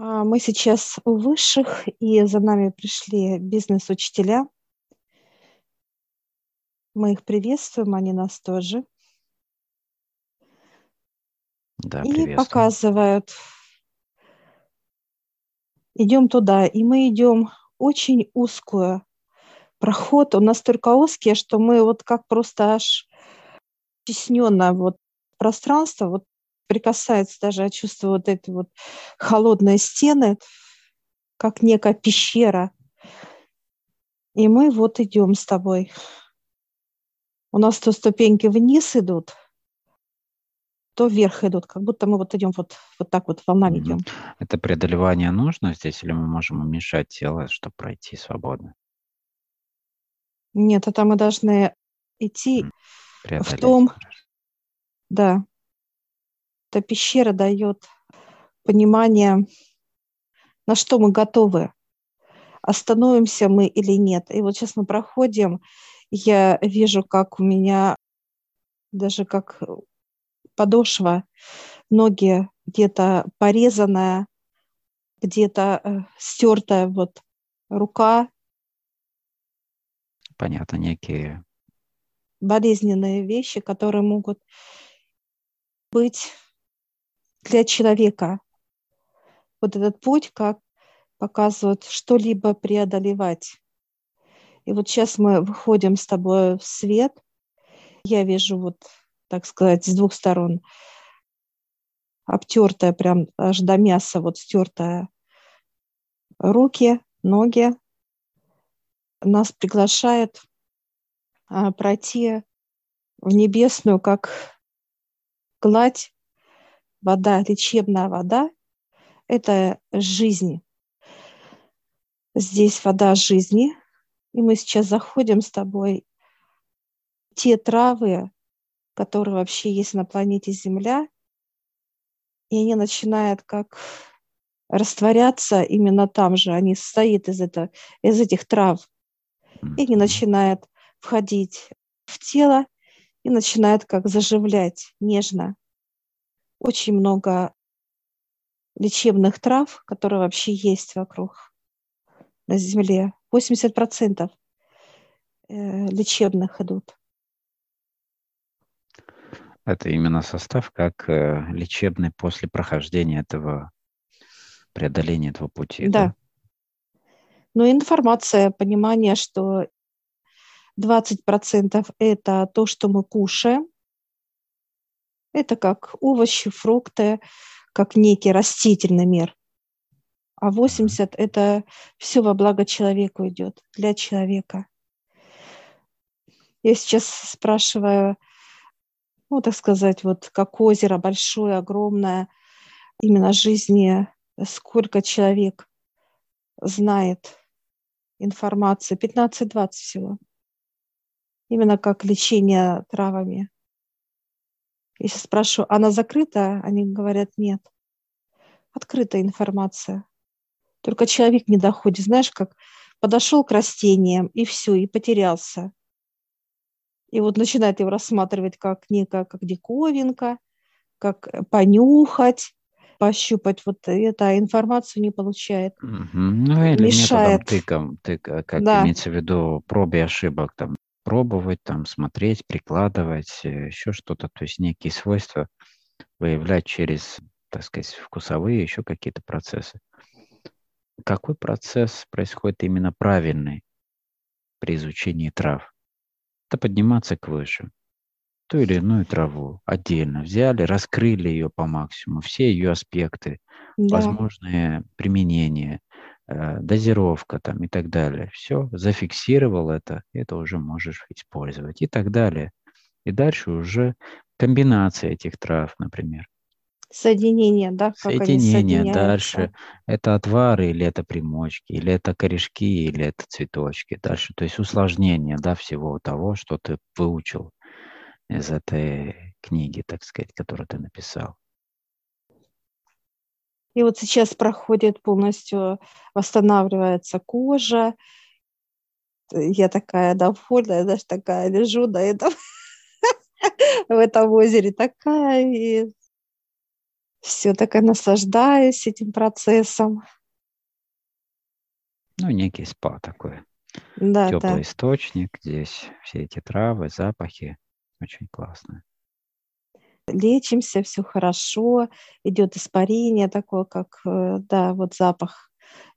А, мы сейчас у высших, и за нами пришли бизнес-учителя. Мы их приветствуем, они нас тоже. Да, и показывают. Идем туда, и мы идем очень узкую проход. Он настолько узкий, что мы вот как просто аж тесненно вот пространство, вот прикасается даже, я чувствую вот эти вот холодные стены, как некая пещера. И мы вот идем с тобой. У нас то ступеньки вниз идут, то вверх идут, как будто мы вот идем вот, вот так вот волнами идем. Это преодолевание нужно здесь, или мы можем уменьшать тело, чтобы пройти свободно? Нет, это мы должны идти в том, да, эта пещера дает понимание, на что мы готовы, остановимся мы или нет. И вот сейчас мы проходим, я вижу, как у меня даже как подошва, ноги где-то порезанная, где-то э, стертая вот рука. Понятно, некие болезненные вещи, которые могут быть для человека. Вот этот путь, как показывает что-либо преодолевать. И вот сейчас мы выходим с тобой в свет. Я вижу вот, так сказать, с двух сторон обтертая прям аж до мяса, вот стертая руки, ноги. Нас приглашает а, пройти в небесную, как гладь вода, лечебная вода – это жизнь. Здесь вода жизни, и мы сейчас заходим с тобой те травы, которые вообще есть на планете Земля, и они начинают как растворяться именно там же. Они состоят из, это, из этих трав. И они начинают входить в тело и начинают как заживлять нежно очень много лечебных трав, которые вообще есть вокруг на Земле. 80% э, лечебных идут. Это именно состав как э, лечебный после прохождения этого преодоления этого пути. Да. да? Но информация, понимание, что 20% это то, что мы кушаем, это как овощи, фрукты, как некий растительный мир. А 80 – это все во благо человеку идет, для человека. Я сейчас спрашиваю, ну, так сказать, вот как озеро большое, огромное, именно жизни, сколько человек знает информации, 15-20 всего. Именно как лечение травами. Если спрашиваю, она закрыта, они говорят, нет. Открытая информация. Только человек не доходит. Знаешь, как подошел к растениям, и все, и потерялся. И вот начинает его рассматривать как некая, как диковинка, как понюхать, пощупать вот это, информацию не получает. Угу. Ну, или мешает. методом тыком, тык, как да. имеется в виду, пробы ошибок, там, пробовать, там, смотреть, прикладывать, э, еще что-то, то есть некие свойства выявлять через, так сказать, вкусовые, еще какие-то процессы. Какой процесс происходит именно правильный при изучении трав? Это подниматься к выше. Ту или иную траву отдельно взяли, раскрыли ее по максимуму, все ее аспекты, да. возможные применения, дозировка там и так далее. Все, зафиксировал это, это уже можешь использовать и так далее. И дальше уже комбинация этих трав, например. Соединение, да? Соединение дальше. Это отвары или это примочки, или это корешки, или это цветочки. Дальше, то есть усложнение, да, всего того, что ты выучил из этой книги, так сказать, которую ты написал. И вот сейчас проходит полностью, восстанавливается кожа. Я такая довольная, даже такая лежу на этом, в этом озере такая. И все такая наслаждаюсь этим процессом. Ну, некий спа такой. Да, Теплый да. источник, здесь все эти травы, запахи. Очень классно. Лечимся, все хорошо, идет испарение такое, как, э, да, вот запах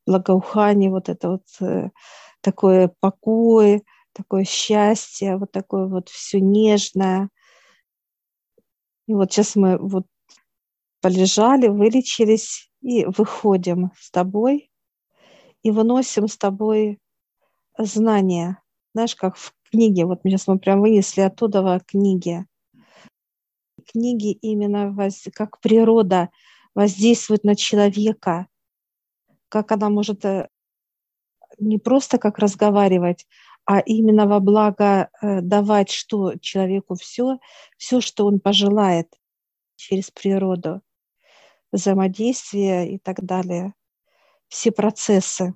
благоухания, вот это вот э, такое покой, такое счастье, вот такое вот все нежное. И вот сейчас мы вот полежали, вылечились и выходим с тобой и выносим с тобой знания. Знаешь, как в книге, вот сейчас мы прям вынесли оттуда книги. Книги именно воз, как природа воздействует на человека, как она может э, не просто как разговаривать, а именно во благо э, давать что человеку все, все, что он пожелает через природу, взаимодействие и так далее, все процессы.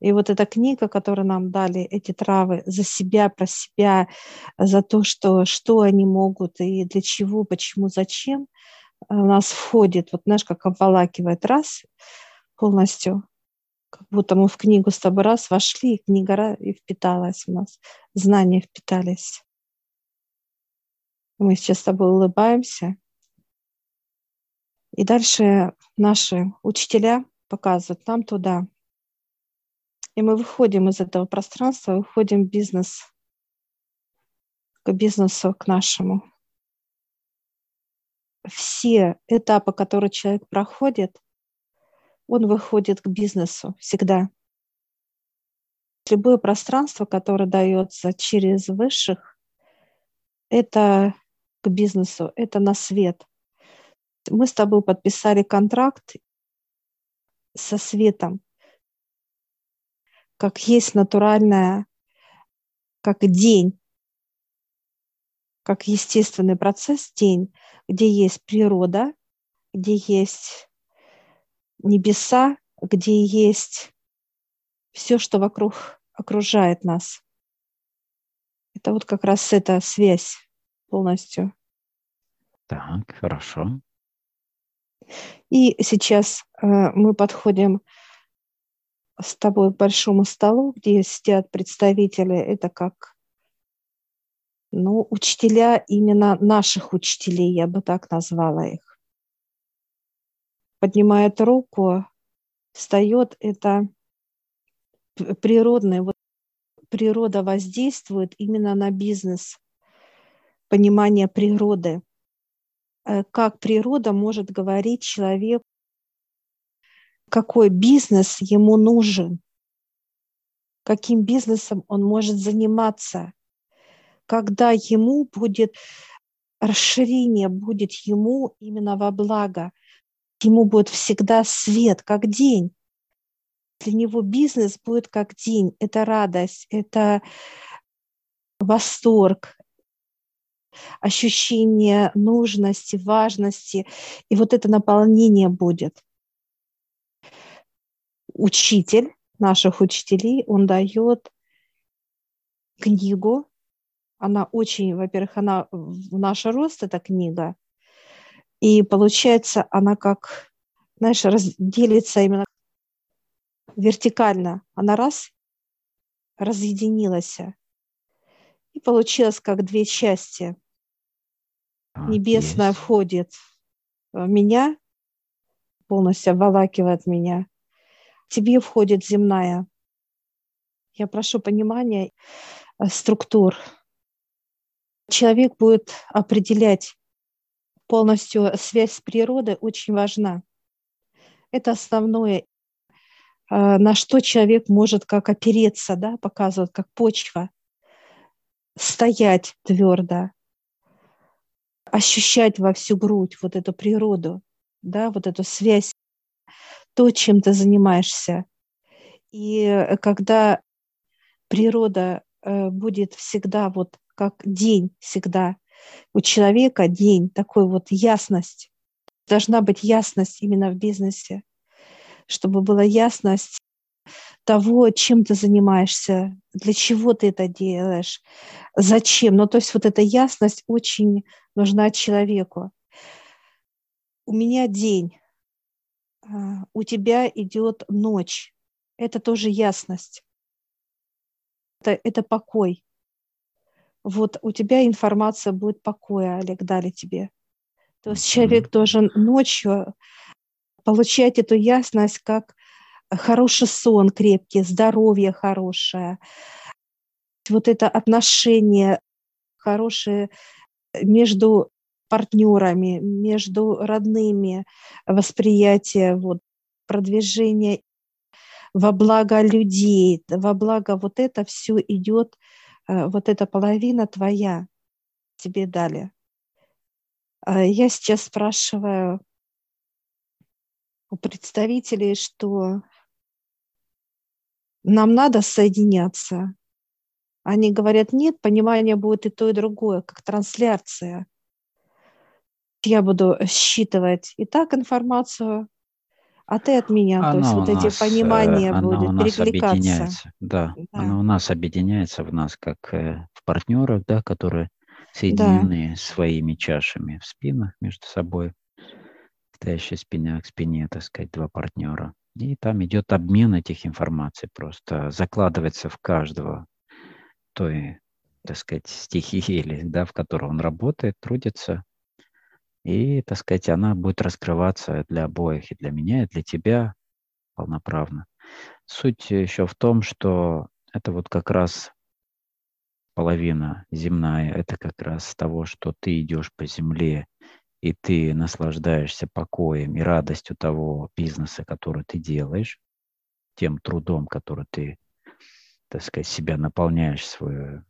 И вот эта книга, которую нам дали, эти травы, за себя, про себя, за то, что, что они могут и для чего, почему, зачем, у нас входит, вот знаешь, как обволакивает раз полностью, как будто мы в книгу с тобой раз вошли, и книга и впиталась у нас, знания впитались. Мы сейчас с тобой улыбаемся. И дальше наши учителя показывают нам туда. И мы выходим из этого пространства, выходим в бизнес, к бизнесу, к нашему. Все этапы, которые человек проходит, он выходит к бизнесу всегда. Любое пространство, которое дается через высших, это к бизнесу, это на свет. Мы с тобой подписали контракт со светом, как есть натуральная, как день, как естественный процесс день, где есть природа, где есть небеса, где есть все, что вокруг окружает нас. Это вот как раз эта связь полностью. Так, хорошо. И сейчас э, мы подходим с тобой к большому столу, где сидят представители, это как ну, учителя именно наших учителей, я бы так назвала их поднимает руку, встает, это природное, вот природа воздействует именно на бизнес, понимание природы. Э, как природа может говорить человеку, какой бизнес ему нужен, каким бизнесом он может заниматься, когда ему будет расширение, будет ему именно во благо – ему будет всегда свет, как день. Для него бизнес будет как день. Это радость, это восторг, ощущение нужности, важности. И вот это наполнение будет. Учитель наших учителей, он дает книгу. Она очень, во-первых, она в наш рост, эта книга, и получается, она как, знаешь, разделится именно вертикально. Она раз разъединилась. И получилось как две части. А, Небесная есть. входит в меня, полностью обволакивает меня. Тебе входит земная. Я прошу понимания э, структур. Человек будет определять полностью связь с природой очень важна. Это основное, а, на что человек может как опереться, да, показывает, как почва, стоять твердо, ощущать во всю грудь вот эту природу, да, вот эту связь, то, чем ты занимаешься. И когда природа э, будет всегда вот как день всегда у человека день, такой вот ясность. Должна быть ясность именно в бизнесе, чтобы была ясность того, чем ты занимаешься, для чего ты это делаешь, зачем. Ну, то есть вот эта ясность очень нужна человеку. у меня день, у тебя идет ночь. Это тоже ясность. Это, это покой. Вот у тебя информация будет покоя, Олег, дали тебе. То есть человек должен ночью получать эту ясность как хороший сон крепкий, здоровье хорошее, вот это отношение хорошее между партнерами, между родными, восприятие, вот, продвижение во благо людей, во благо вот это все идет, э, вот эта половина твоя тебе дали. А я сейчас спрашиваю у представителей, что нам надо соединяться. Они говорят, нет, понимание будет и то, и другое, как трансляция. Я буду считывать и так информацию, а ты от меня. Она то есть вот эти понимания она будут у нас перекликаться. Да, да, она у нас объединяется в нас, как э, в партнерах, да, которые соединены да. своими чашами в спинах между собой, стоящие спина к спине, так сказать, два партнера. И там идет обмен этих информаций просто, закладывается в каждого той, так сказать, стихии, или, да, в которой он работает, трудится. И, так сказать, она будет раскрываться для обоих, и для меня, и для тебя полноправно. Суть еще в том, что это вот как раз половина земная, это как раз того, что ты идешь по земле, и ты наслаждаешься покоем и радостью того бизнеса, который ты делаешь, тем трудом, который ты, так сказать, себя наполняешь свою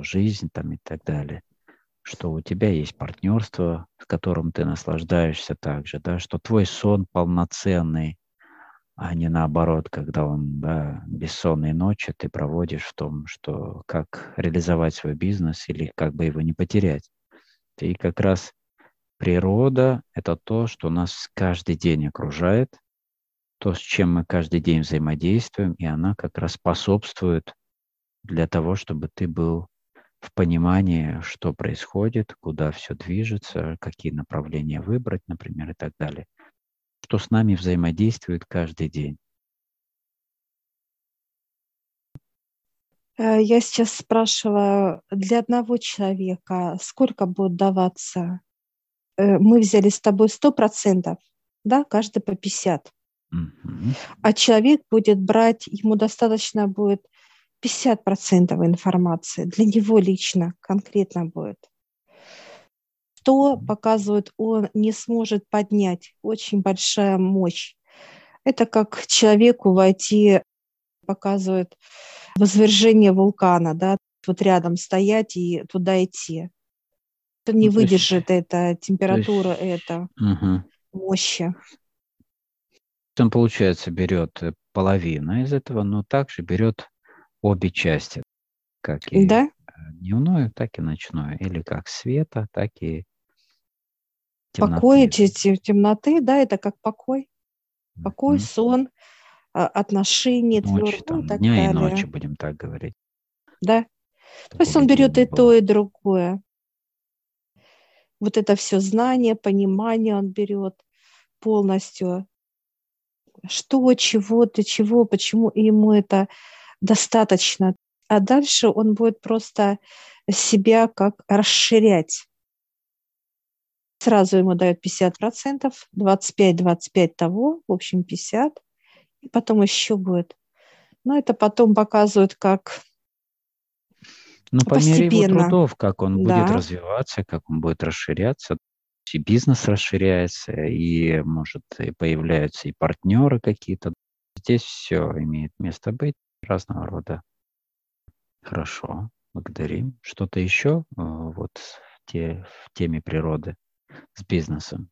жизнь там и так далее, что у тебя есть партнерство, с которым ты наслаждаешься также, да, что твой сон полноценный, а не наоборот, когда он, да, бессонные ночи ты проводишь в том, что как реализовать свой бизнес или как бы его не потерять. И как раз природа – это то, что нас каждый день окружает, то, с чем мы каждый день взаимодействуем, и она как раз способствует для того, чтобы ты был в понимании, что происходит, куда все движется, какие направления выбрать, например, и так далее – что с нами взаимодействует каждый день. Э, я сейчас спрашиваю, для одного человека сколько будет даваться? Э, мы взяли с тобой 100%, да, каждый по 50. Угу. А человек будет брать, ему достаточно будет 50% информации, для него лично, конкретно будет что показывает, он не сможет поднять. Очень большая мощь. Это как человеку войти, показывает возвержение вулкана, да, вот рядом стоять и туда идти. Это не ну, выдержит есть, эта температура, есть, это угу. мощи. Он, получается, берет половину из этого, но также берет обе части, как и да? дневную, так и ночную, или как света, так и темноты. Покой, темноты, да, это как покой. Покой, mm-hmm. сон, а, отношения, ночи, там, так дня далее. и ночи, будем так говорить. Да. То есть он берет и было. то, и другое. Вот это все знание, понимание он берет полностью. Что, чего ты, чего, почему ему это достаточно. А дальше он будет просто себя как расширять сразу ему дают 50%, 25-25 того, в общем 50, и потом еще будет. Но это потом показывают как ну, по мере его трудов, как он да. будет развиваться, как он будет расширяться, и бизнес расширяется, и, может, и появляются и партнеры какие-то. Здесь все имеет место быть разного рода. Хорошо, благодарим. Что-то еще э, вот в, те, в теме природы? с бизнесом?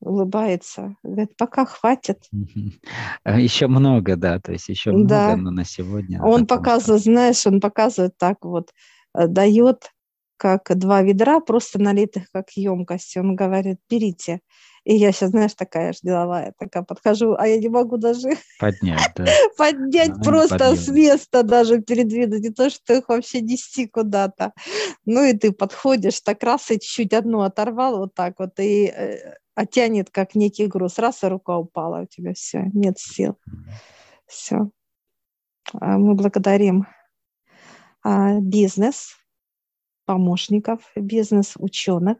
Улыбается. Говорит, пока хватит. Еще много, да, то есть еще много, но на сегодня. Он показывает, знаешь, он показывает так вот, э, дает как два ведра, просто налитых как емкость. Он говорит, берите. И я сейчас, знаешь, такая же деловая, такая подхожу, а я не могу даже поднять, да. поднять а, просто с места даже передвинуть, не то, что их вообще нести куда-то. Ну и ты подходишь, так раз и чуть-чуть одну оторвал вот так вот, и э, оттянет как некий груз. Раз, и рука упала у тебя, все, нет сил. Все. А мы благодарим а, бизнес, помощников, бизнес, ученых.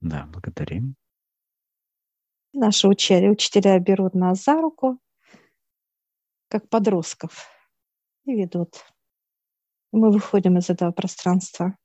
Да, благодарим. Наши учителя, учителя берут нас за руку, как подростков, и ведут. Мы выходим из этого пространства.